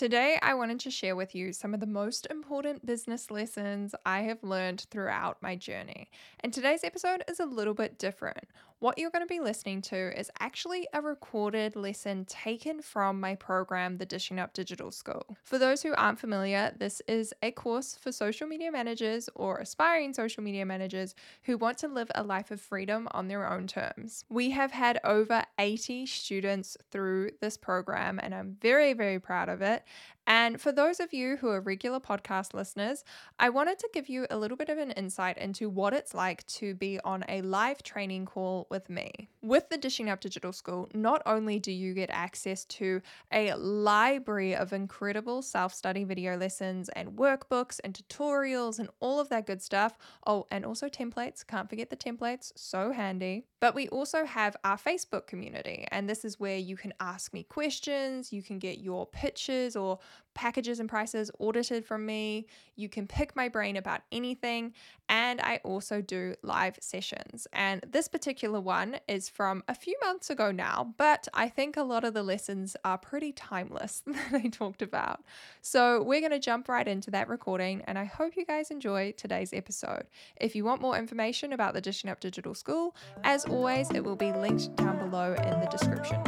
Today, I wanted to share with you some of the most important business lessons I have learned throughout my journey. And today's episode is a little bit different. What you're going to be listening to is actually a recorded lesson taken from my program, the Dishing Up Digital School. For those who aren't familiar, this is a course for social media managers or aspiring social media managers who want to live a life of freedom on their own terms. We have had over 80 students through this program, and I'm very, very proud of it. And for those of you who are regular podcast listeners, I wanted to give you a little bit of an insight into what it's like to be on a live training call with me. With the Dishing Up Digital School, not only do you get access to a library of incredible self study video lessons and workbooks and tutorials and all of that good stuff. Oh, and also templates. Can't forget the templates, so handy. But we also have our Facebook community, and this is where you can ask me questions, you can get your pitches or packages and prices audited from me. You can pick my brain about anything. And I also do live sessions. And this particular one is from a few months ago now, but I think a lot of the lessons are pretty timeless that I talked about. So we're going to jump right into that recording. And I hope you guys enjoy today's episode. If you want more information about the Dishing Up Digital School, as always, it will be linked down below in the description.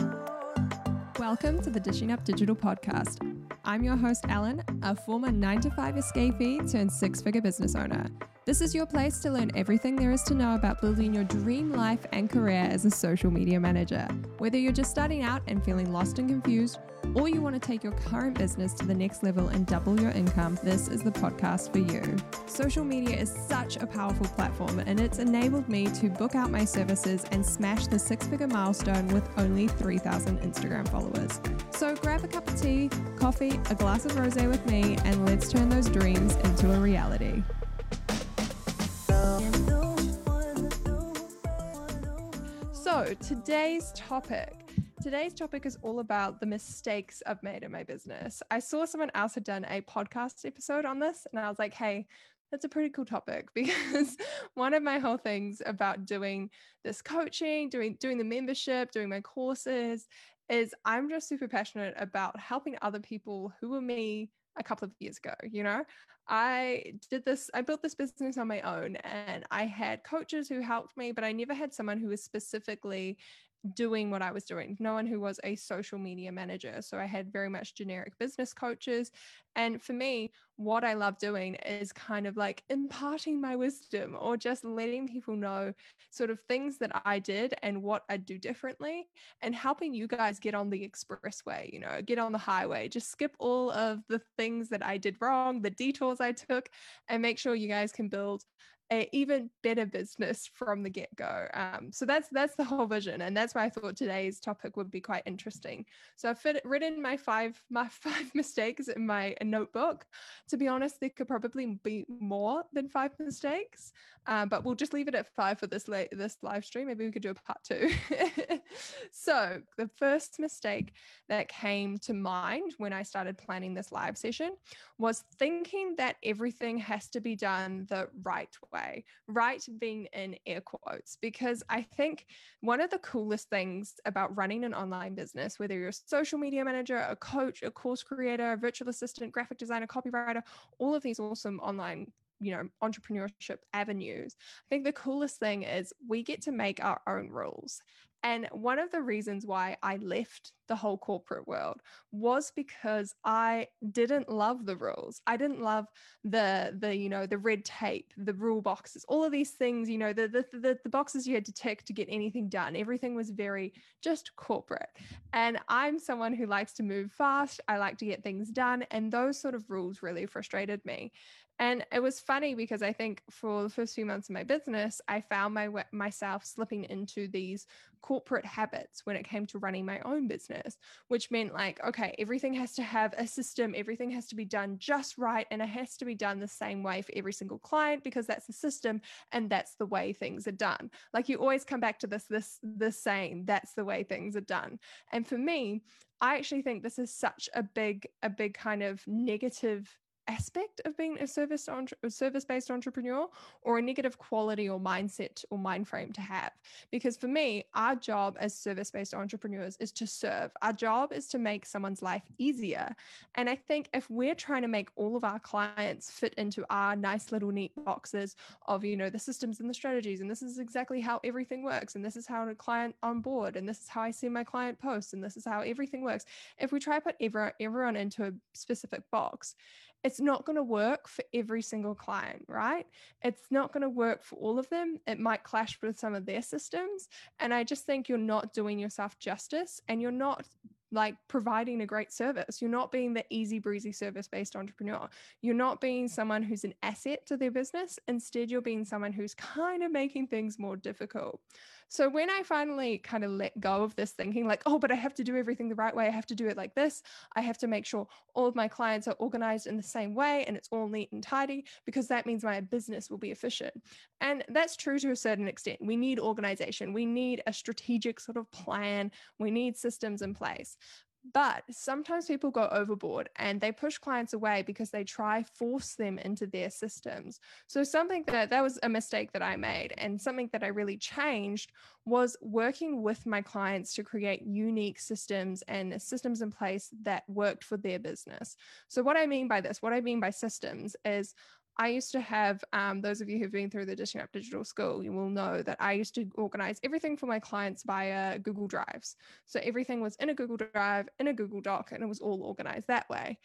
Welcome to the Dishing Up Digital podcast. I'm your host, Ellen, a former 9 to 5 escapee turned six figure business owner. This is your place to learn everything there is to know about building your dream life and career as a social media manager. Whether you're just starting out and feeling lost and confused, or you want to take your current business to the next level and double your income, this is the podcast for you. Social media is such a powerful platform, and it's enabled me to book out my services and smash the six figure milestone with only 3,000 Instagram followers. So grab a cup of tea, coffee, a glass of rose with me, and let's turn those dreams into a reality. Today's topic. Today's topic is all about the mistakes I've made in my business. I saw someone else had done a podcast episode on this, and I was like, hey, that's a pretty cool topic because one of my whole things about doing this coaching, doing doing the membership, doing my courses is I'm just super passionate about helping other people who are me a couple of years ago, you know. I did this, I built this business on my own and I had coaches who helped me, but I never had someone who was specifically doing what I was doing, no one who was a social media manager. So I had very much generic business coaches. And for me, what I love doing is kind of like imparting my wisdom or just letting people know sort of things that I did and what I'd do differently and helping you guys get on the expressway, you know, get on the highway, just skip all of the things that I did wrong, the detours I took, and make sure you guys can build a even better business from the get-go um, so that's that's the whole vision and that's why i thought today's topic would be quite interesting. So i've fit, written my five my five mistakes in my notebook. To be honest there could probably be more than five mistakes um, but we'll just leave it at five for this late this live stream. Maybe we could do a part two. So the first mistake that came to mind when i started planning this live session was thinking that everything has to be done the right way way, right being in air quotes, because I think one of the coolest things about running an online business, whether you're a social media manager, a coach, a course creator, a virtual assistant, graphic designer, copywriter, all of these awesome online you know entrepreneurship avenues i think the coolest thing is we get to make our own rules and one of the reasons why I left the whole corporate world was because I didn't love the rules. I didn't love the the you know the red tape, the rule boxes, all of these things, you know, the the the, the boxes you had to tick to get anything done. Everything was very just corporate. And I'm someone who likes to move fast. I like to get things done and those sort of rules really frustrated me. And it was funny because I think for the first few months of my business, I found my myself slipping into these corporate habits when it came to running my own business, which meant like, okay, everything has to have a system, everything has to be done just right, and it has to be done the same way for every single client because that's the system and that's the way things are done. Like you always come back to this, this, the same, that's the way things are done. And for me, I actually think this is such a big, a big kind of negative aspect of being a service entre- service based entrepreneur or a negative quality or mindset or mind frame to have. Because for me, our job as service based entrepreneurs is to serve. Our job is to make someone's life easier. And I think if we're trying to make all of our clients fit into our nice little neat boxes of, you know, the systems and the strategies, and this is exactly how everything works, and this is how a client on board, and this is how I see my client posts, and this is how everything works. If we try to put everyone, everyone into a specific box, it's not going to work for every single client, right? It's not going to work for all of them. It might clash with some of their systems. And I just think you're not doing yourself justice and you're not like providing a great service. You're not being the easy breezy service based entrepreneur. You're not being someone who's an asset to their business. Instead, you're being someone who's kind of making things more difficult. So when I finally kind of let go of this thinking, like, oh, but I have to do everything the right way, I have to do it like this, I have to make sure all of my clients are organized in the same way and it's all neat and tidy because that means my business will be efficient. And that's true to a certain extent. We need organization, we need a strategic sort of plan, we need systems in place. But sometimes people go overboard and they push clients away because they try force them into their systems. So something that that was a mistake that I made and something that I really changed was working with my clients to create unique systems and systems in place that worked for their business. So what I mean by this, what I mean by systems is I used to have, um, those of you who've been through the Dishing Up Digital School, you will know that I used to organize everything for my clients via Google Drives. So everything was in a Google Drive, in a Google Doc, and it was all organized that way.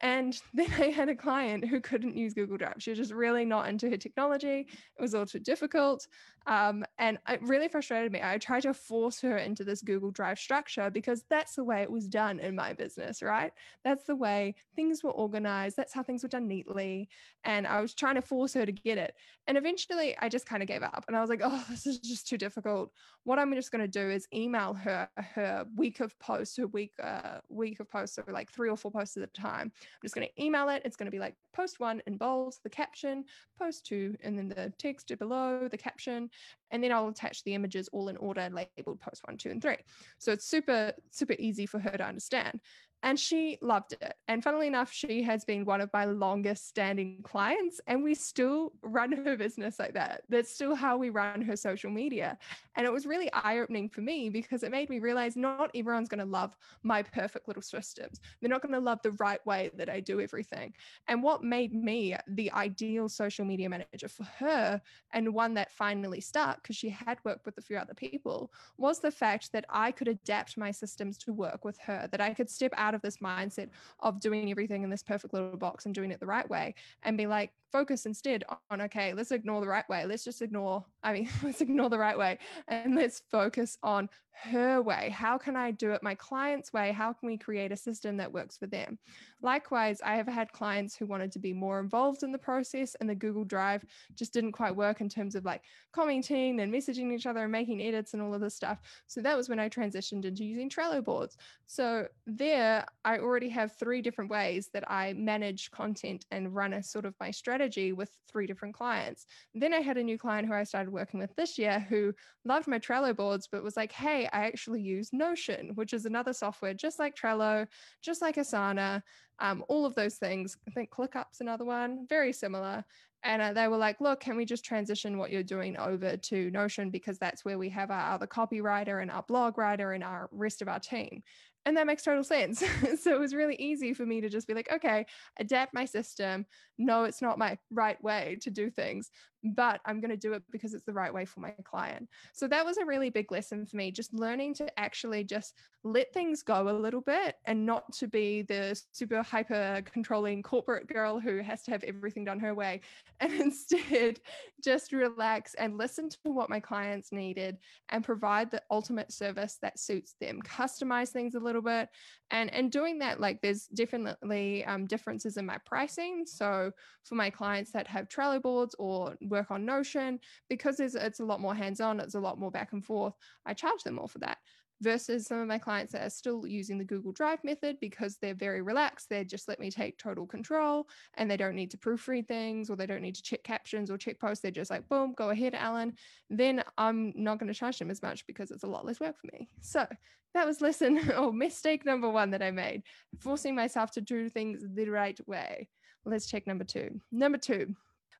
And then I had a client who couldn't use Google Drive. She was just really not into her technology. It was all too difficult. Um, and it really frustrated me. I tried to force her into this Google Drive structure because that's the way it was done in my business, right? That's the way things were organized. That's how things were done neatly. And I was trying to force her to get it. And eventually I just kind of gave up and I was like, oh, this is just too difficult. What I'm just going to do is email her her week of posts, her week, uh, week of posts, so like three or four posts at a time. I'm just going to email it. It's going to be like post one in bold, the caption, post two, and then the text below the caption and then I'll attach the images all in order labeled post one, two, and three. So it's super, super easy for her to understand and she loved it. And funnily enough, she has been one of my longest standing clients, and we still run her business like that. That's still how we run her social media. And it was really eye opening for me because it made me realize not everyone's going to love my perfect little systems. They're not going to love the right way that I do everything. And what made me the ideal social media manager for her, and one that finally stuck because she had worked with a few other people, was the fact that I could adapt my systems to work with her, that I could step out of this mindset of doing everything in this perfect little box and doing it the right way and be like, focus instead on okay let's ignore the right way. Let's just ignore i mean let's ignore the right way and let's focus on her way. How can i do it my client's way? How can we create a system that works for them? Likewise i have had clients who wanted to be more involved in the process and the google drive just didn't quite work in terms of like commenting and messaging each other and making edits and all of this stuff. So that was when i transitioned into using trello boards. So there i already have three different ways that i manage content and run a sort of my strategy strategy with three different clients. Then I had a new client who I started working with this year who loved my Trello boards, but was like, hey, I actually use Notion, which is another software just like Trello, just like Asana, um, all of those things. I think ClickUp's another one, very similar. And uh, they were like, look, can we just transition what you're doing over to Notion because that's where we have our other copywriter and our blog writer and our rest of our team and that makes total sense. so it was really easy for me to just be like, okay, adapt my system. No, it's not my right way to do things, but I'm going to do it because it's the right way for my client. So that was a really big lesson for me, just learning to actually just let things go a little bit and not to be the super hyper controlling corporate girl who has to have everything done her way. And instead, just relax and listen to what my clients needed and provide the ultimate service that suits them, customize things a little bit. And, and doing that, like there's definitely um, differences in my pricing. So for my clients that have Trello boards or work on Notion, because it's, a lot more hands on, it's a lot more back and forth, I charge them more for that. Versus some of my clients that are still using the Google Drive method because they're very relaxed. They just let me take total control and they don't need to proofread things or they don't need to check captions or check posts. They're just like, boom, go ahead, Ellen. Then I'm not going to charge them as much because it's a lot less work for me. So that was lesson or mistake number one that I made, forcing myself to do things the right way. let's check number two. Number two,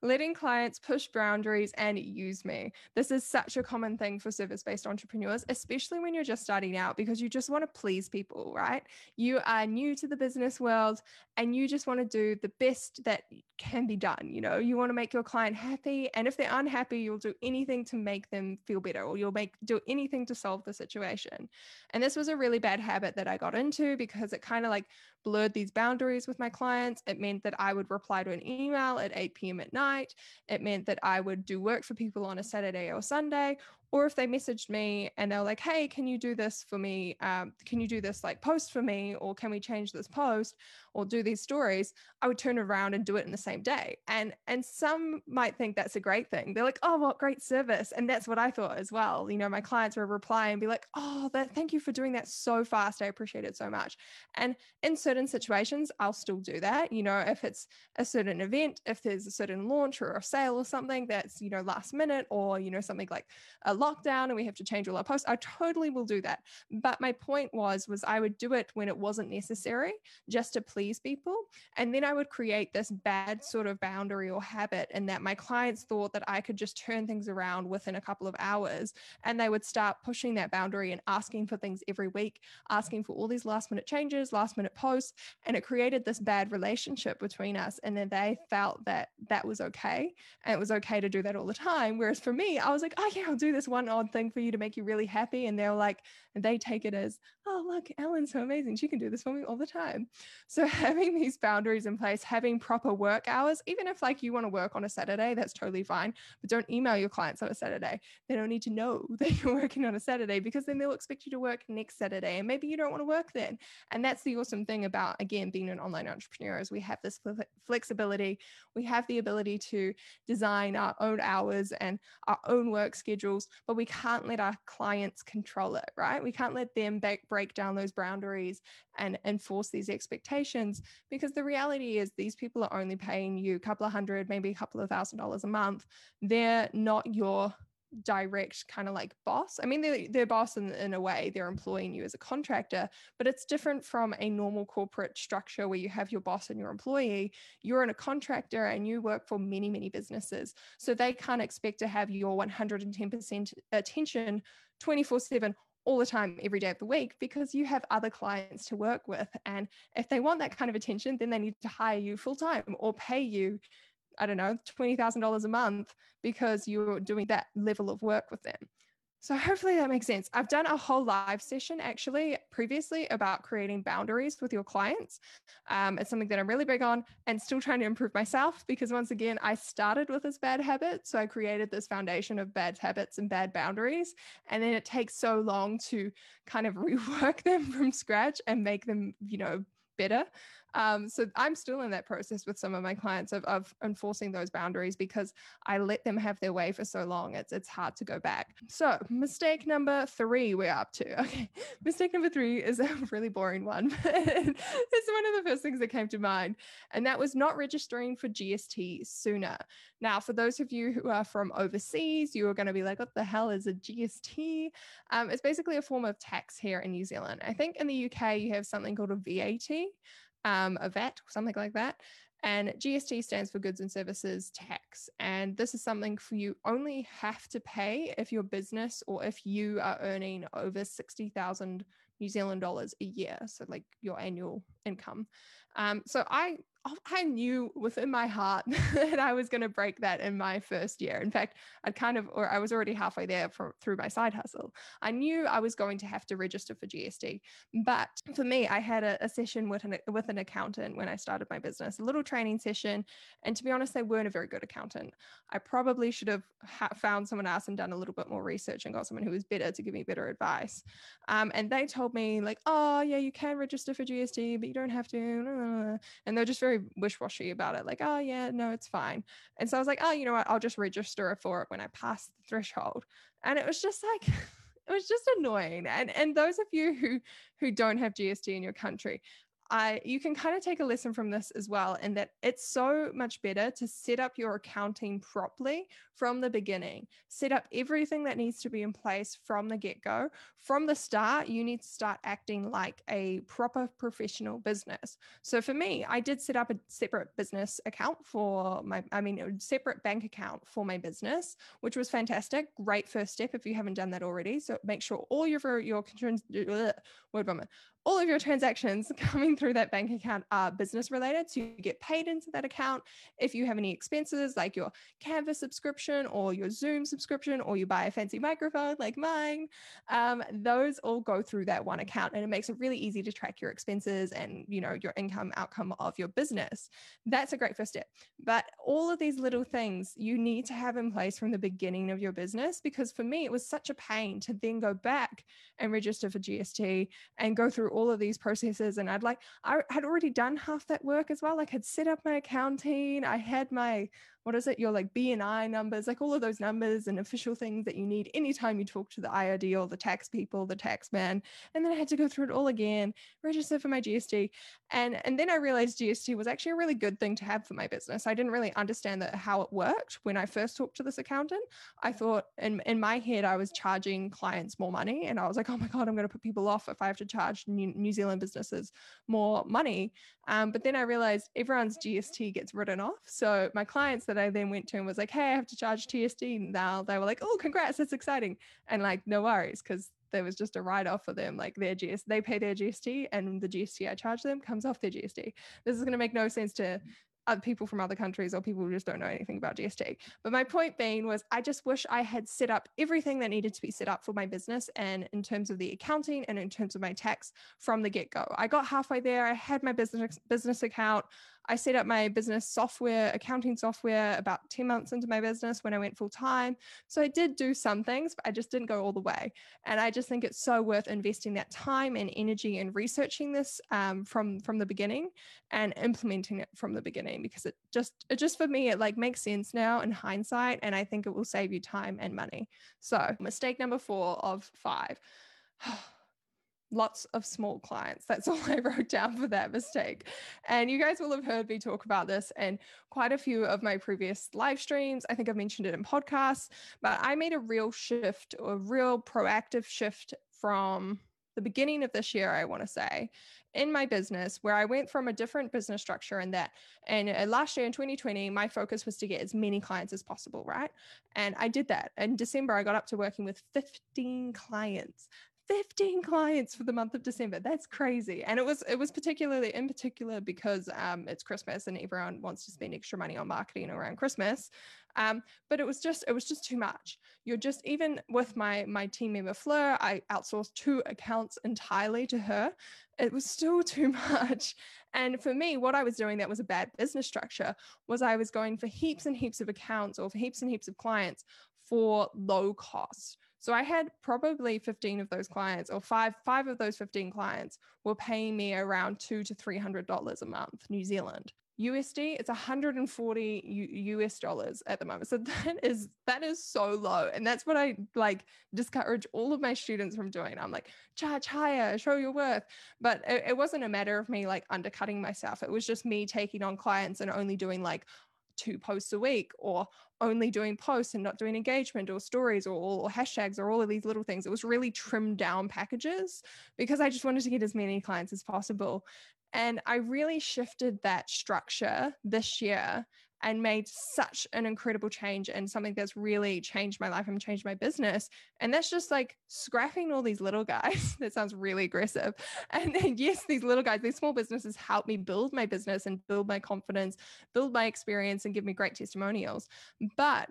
letting clients push boundaries and use me. This is such a common thing for service based entrepreneurs, especially when you're just starting out because you just want to please people, right? You are new to the business world and you just want to do the best that can be done. You know, you want to make your client happy. And if they're unhappy, you'll do anything to make them feel better or you'll make do anything to solve the situation. And this was a really bad habit that I got into because it kind of like blurred these boundaries with my clients. It meant that I would reply to an email at 8 p.m. at night. It meant that I would do work for people on a Saturday or Sunday, or if they messaged me and they're like hey can you do this for me? Um, can you do this like post for me? Or can we change this post or do these stories? I would turn around and do it in the same day. And and some might think that's a great thing. They're like oh what great service. And that's what i thought as well. You know my clients would reply and be like oh that thank you for doing that so fast. I appreciate it so much. And in certain situations i'll still do that. You know if it's a certain event if there's a certain launch or a sale or something that's you know last minute or you know something like a lockdown and we have to change all our posts i totally will do that. But my point was was i would do it when it wasn't necessary just to please people. And then i would create this bad sort of boundary or habit and that my clients thought that i could just turn things around within a couple of hours and they would start pushing that boundary and asking for things every week asking for all these last minute changes last minute posts and it created this bad relationship between us and then they felt that that was okay and it was okay to do that all the time. Whereas for me i was like oh yeah i'll do this one odd thing for you to make you really happy. And they're like, and they take it as, oh, look, Ellen's so amazing. She can do this for me all the time. So having these boundaries in place, having proper work hours, even if like you want to work on a Saturday, that's totally fine. But don't email your clients on a Saturday. They don't need to know that you're working on a Saturday because then they'll expect you to work next Saturday. And maybe you don't want to work then. And that's the awesome thing about, again, being an online entrepreneur is we have this flexibility. We have the ability to design our own hours and our own work schedules but we can't let our clients control it, right? We can't let them back, break down those boundaries and enforce these expectations because the reality is these people are only paying you a couple of hundred, maybe a couple of thousand dollars a month. They're not your direct kind of like boss. I mean, they're, they're boss in, in a way, they're employing you as a contractor, but it's different from a normal corporate structure where you have your boss and your employee. You're in a contractor and you work for many, many businesses. So they can't expect to have your 110% attention 24 7 all the time, every day of the week, because you have other clients to work with. And if they want that kind of attention, then they need to hire you full time or pay you I don't know, $20,000 a month because you're doing that level of work with them. So hopefully that makes sense. I've done a whole live session actually previously about creating boundaries with your clients. Um, it's something that I'm really big on and still trying to improve myself because once again, I started with this bad habit. So I created this foundation of bad habits and bad boundaries. And then it takes so long to kind of rework them from scratch and make them, you know, better. Um, so I'm still in that process with some of my clients of, of enforcing those boundaries because I let them have their way for so long. It's it's hard to go back. So mistake number three, we're up to. Okay, mistake number three is a really boring one. it's one of the first things that came to mind, and that was not registering for GST sooner. Now, for those of you who are from overseas, you are going to be like, "What the hell is a GST?" Um, it's basically a form of tax here in New Zealand. I think in the UK you have something called a VAT um, a VAT, something like that. And GST stands for Goods and Services Tax. And this is something for you only have to pay if your business or if you are earning over 60,000 New Zealand dollars a year. So, like your annual income. Um, so, I I knew within my heart that I was going to break that in my first year. In fact, I'd kind of, or I was already halfway there for, through my side hustle. I knew I was going to have to register for GST. But for me, I had a, a session with an, with an accountant when I started my business, a little training session. And to be honest, they weren't a very good accountant. I probably should have ha- found someone else and done a little bit more research and got someone who was better to give me better advice. Um, and they told me, like, oh, yeah, you can register for GST, but you don't have to. And they're just very very wish-washy about it like oh yeah no it's fine. And so i was like oh you know what? I'll just register for it when i pass the threshold. And it was just like it was just annoying. And and those of you who who don't have gst in your country I you can kind of take a lesson from this as well, in that it's so much better to set up your accounting properly from the beginning. Set up everything that needs to be in place from the get-go. From the start, you need to start acting like a proper professional business. So for me, I did set up a separate business account for my I mean, a separate bank account for my business, which was fantastic. Great first step if you haven't done that already. So make sure all your your concerns uh, word vomit, all of your transactions coming through that bank account are business related. So you get paid into that account. If you have any expenses like your Canva subscription or your Zoom subscription, or you buy a fancy microphone like mine, um, those all go through that one account. And it makes it really easy to track your expenses and you know your income outcome of your business. That's a great first step. But all of these little things you need to have in place from the beginning of your business because for me it was such a pain to then go back and register for GST and go through all of these processes and I'd like I had already done half that work as well like I'd set up my accounting I had my what is it? Your like BNI numbers like all of those numbers and official things that you need anytime you talk to the IRD or the tax people the tax man. And then I had to go through it all again register for my GST and and then I realized GST was actually a really good thing to have for my business. I didn't really understand that how it worked when I first talked to this accountant. I thought in in my head I was charging clients more money and I was like oh my god I'm going to put people off if I have to charge New, New Zealand businesses more money. Um, but then I realized everyone's GST gets written off. So my clients that that I then went to and was like, hey, I have to charge GST now. They were like, oh, congrats, that's exciting. And like, no worries, because there was just a write off for them. Like their GST, they pay their GST and the GST I charge them comes off their GST. This is going to make no sense to other people from other countries or people who just don't know anything about GST. But my point being was I just wish I had set up everything that needed to be set up for my business and in terms of the accounting and in terms of my tax from the get-go. I got halfway there. I had my business business account. I set up my business software, accounting software about 10 months into my business when I went full time. So I did do some things, but I just didn't go all the way. And I just think it's so worth investing that time and energy in researching this um, from from the beginning and implementing it from the beginning because it just it just for me it like makes sense now in hindsight and I think it will save you time and money. So mistake number four of five. lots of small clients. That's all I wrote down for that mistake. And you guys will have heard me talk about this in quite a few of my previous live streams. I think I've mentioned it in podcasts, but I made a real shift, a real proactive shift from the beginning of this year, I want to say, in my business, where I went from a different business structure and that. And uh, last year in 2020, my focus was to get as many clients as possible, right? And I did that. In December, I got up to working with 15 clients. 15 clients for the month of December. That's crazy. And it was it was particularly in particular because um, it's Christmas and everyone wants to spend extra money on marketing around Christmas. Um, but it was just it was just too much. You're just even with my my team member Fleur, I outsourced two accounts entirely to her. It was still too much. And for me, what I was doing that was a bad business structure was I was going for heaps and heaps of accounts or for heaps and heaps of clients for low cost. So I had probably 15 of those clients or five five of those 15 clients were paying me around 2 to 300 dollars a month New Zealand. USD it's 140 U- US dollars at the moment. So that is that is so low and that's what I like discourage all of my students from doing. I'm like charge higher, show your worth. But it, it wasn't a matter of me like undercutting myself. It was just me taking on clients and only doing like two posts a week or only doing posts and not doing engagement or stories or, or, hashtags or all of these little things. It was really trimmed down packages because I just wanted to get as many clients as possible. And I really shifted that structure this year and made such an incredible change and something that's really changed my life and changed my business. And that's just like scrapping all these little guys. that sounds really aggressive. And then, yes, these little guys, these small businesses help me build my business and build my confidence, build my experience, and give me great testimonials. But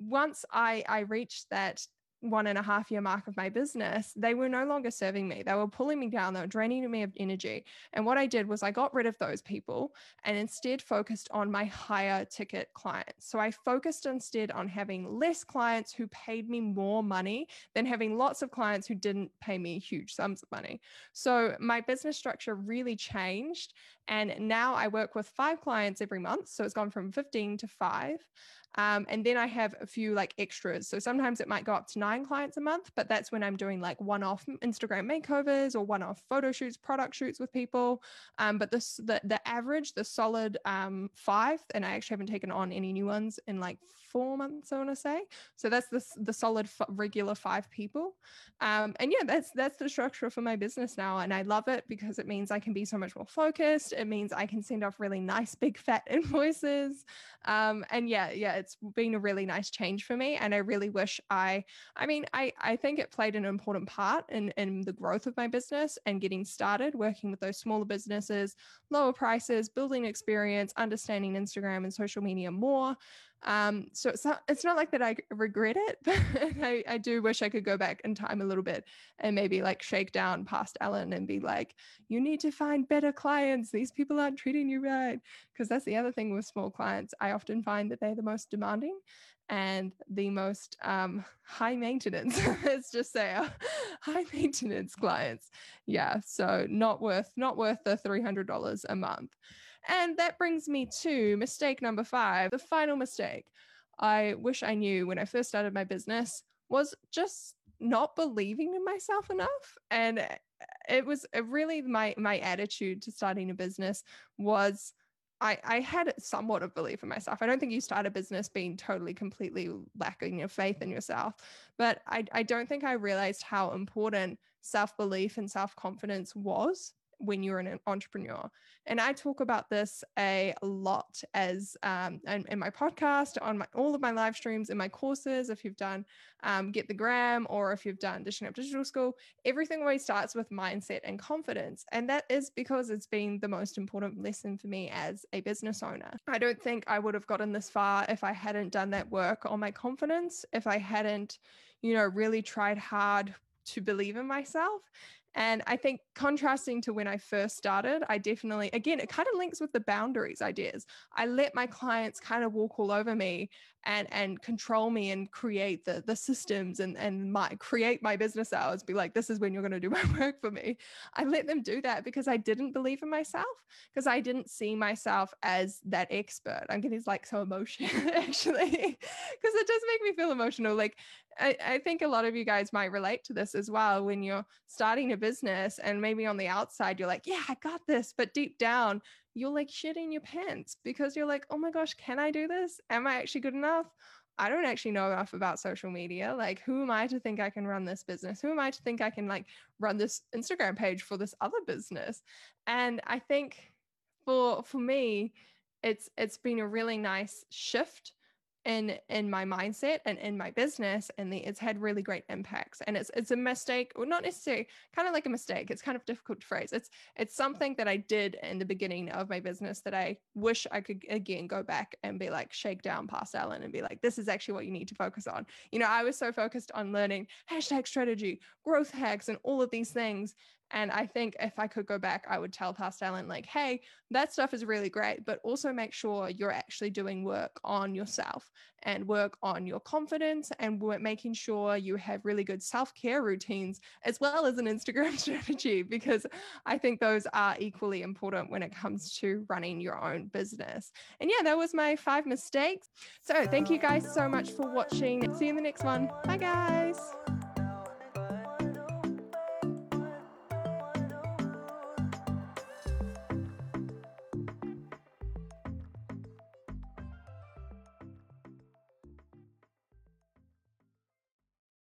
once I I reached that one and a half year mark of my business, they were no longer serving me. They were pulling me down, they were draining me of energy. And what I did was I got rid of those people and instead focused on my higher ticket clients. So I focused instead on having less clients who paid me more money than having lots of clients who didn't pay me huge sums of money. So my business structure really changed And now I work with five clients every month. So it's gone from 15 to five. Um, and then I have a few like extras. So sometimes it might go up to nine clients a month, but that's when I'm doing like one off Instagram makeovers or one off photo shoots, product shoots with people. Um, but this, the, the average, the solid um, five, and I actually haven't taken on any new ones in like four months, I want to say. So that's the, the solid f- regular five people. Um, and yeah, that's, that's the structure for my business now. And I love it because it means I can be so much more focused. It means I can send off really nice, big, fat invoices. Um, and yeah, yeah, it's been a really nice change for me. And I really wish I, I mean, I, I think it played an important part in, in the growth of my business and getting started working with those smaller businesses, lower prices, building experience, understanding Instagram and social media more. Um, so it's not it's not like that I regret it, but I, I do wish I could go back in time a little bit and maybe like shake down past Ellen and be like, you need to find better clients. These people aren't treating you right. Because that's the other thing with small clients. I often find that they're the most demanding and the most um, high maintenance. Let's just say uh, high maintenance clients. Yeah, so not worth not worth the three hundred dollars a month. And that brings me to mistake number five, the final mistake I wish I knew when I first started my business was just not believing in myself enough. And it was really my my attitude to starting a business was I, I had somewhat of belief in myself. I don't think you start a business being totally, completely lacking your faith in yourself, but I, I don't think I realized how important self belief and self confidence was when you're an entrepreneur. And I talk about this a lot as um, in, in, my podcast, on my, all of my live streams, in my courses. If you've done um, Get the Gram or if you've done Dishing Up Digital School, everything always starts with mindset and confidence. And that is because it's been the most important lesson for me as a business owner. I don't think I would have gotten this far if I hadn't done that work on my confidence, if I hadn't, you know, really tried hard to believe in myself and I think contrasting to when I first started, I definitely, again, it kind of links with the boundaries ideas. I let my clients kind of walk all over me and and control me and create the the systems and and my create my business hours be like this is when you're going to do my work for me i let them do that because i didn't believe in myself because i didn't see myself as that expert i'm getting like so emotional actually because it does make me feel emotional like I, I think a lot of you guys might relate to this as well when you're starting a business and maybe on the outside you're like, yeah, I got this. But deep down, you're like shitting your pants because you're like, oh my gosh, can I do this? Am I actually good enough? I don't actually know enough about social media. Like, who am I to think I can run this business? Who am I to think I can like run this Instagram page for this other business? And I think for for me, it's it's been a really nice shift in in my mindset and in my business and the, it's had really great impacts and it's it's a mistake or not necessarily kind of like a mistake it's kind of difficult to phrase it's it's something that i did in the beginning of my business that i wish i could again go back and be like shake down past ellen and be like this is actually what you need to focus on. You know i was so focused on learning hashtag strategy growth hacks and all of these things and I think if I could go back, I would tell past Ellen, like, hey, that stuff is really great, but also make sure you're actually doing work on yourself and work on your confidence and making sure you have really good self care routines as well as an Instagram strategy, because I think those are equally important when it comes to running your own business. And yeah, that was my five mistakes. So thank you guys so much for watching. See you in the next one. Bye, guys.